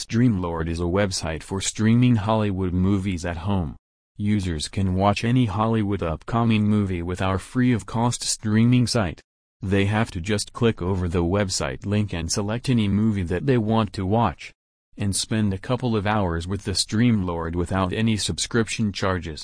Streamlord is a website for streaming Hollywood movies at home. Users can watch any Hollywood upcoming movie with our free-of-cost streaming site. They have to just click over the website link and select any movie that they want to watch. And spend a couple of hours with the Streamlord without any subscription charges.